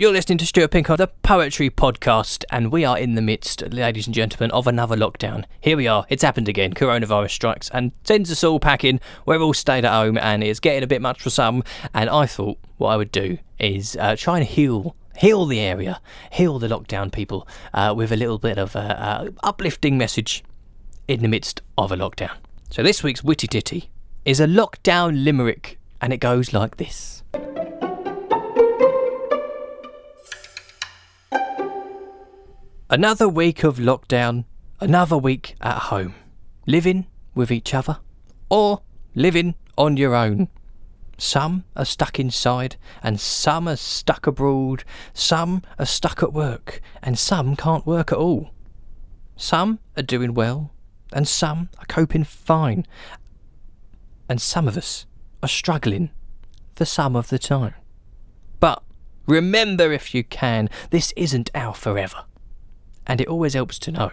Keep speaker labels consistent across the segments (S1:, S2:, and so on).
S1: You're listening to Stuart Pink on the Poetry Podcast, and we are in the midst, ladies and gentlemen, of another lockdown. Here we are. It's happened again. Coronavirus strikes and sends us all packing. We're all stayed at home, and it's getting a bit much for some. And I thought what I would do is uh, try and heal. Heal the area, heal the lockdown people uh, with a little bit of uh, uplifting message in the midst of a lockdown. So this week's Witty Ditty is a lockdown limerick, and it goes like this. Another week of lockdown, another week at home. Living with each other, or living on your own. Some are stuck inside, and some are stuck abroad. Some are stuck at work, and some can't work at all. Some are doing well, and some are coping fine. And some of us are struggling for some of the time. But remember, if you can, this isn't our forever. And it always helps to know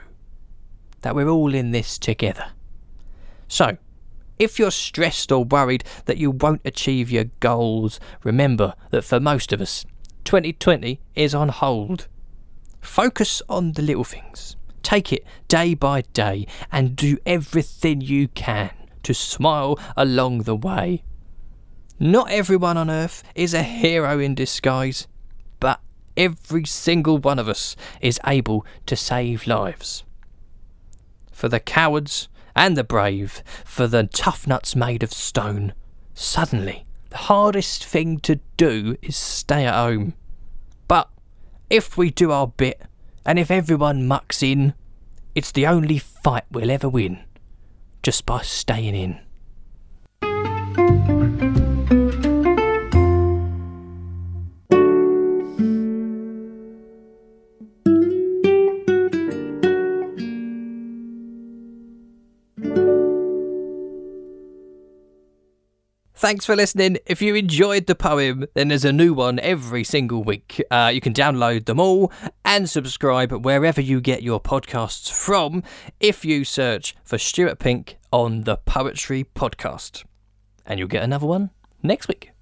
S1: that we're all in this together. So, if you're stressed or worried that you won't achieve your goals, remember that for most of us, 2020 is on hold. Focus on the little things. Take it day by day and do everything you can to smile along the way. Not everyone on earth is a hero in disguise, every single one of us is able to save lives. For the cowards and the brave, for the tough nuts made of stone, suddenly the hardest thing to do is stay at home. But if we do our bit, and if everyone mucks in, it's the only fight we'll ever win, just by staying in. Thanks for listening. If you enjoyed the poem, then there's a new one every single week. Uh, you can download them all and subscribe wherever you get your podcasts from if you search for Stuart Pink on the Poetry Podcast. And you'll get another one next week.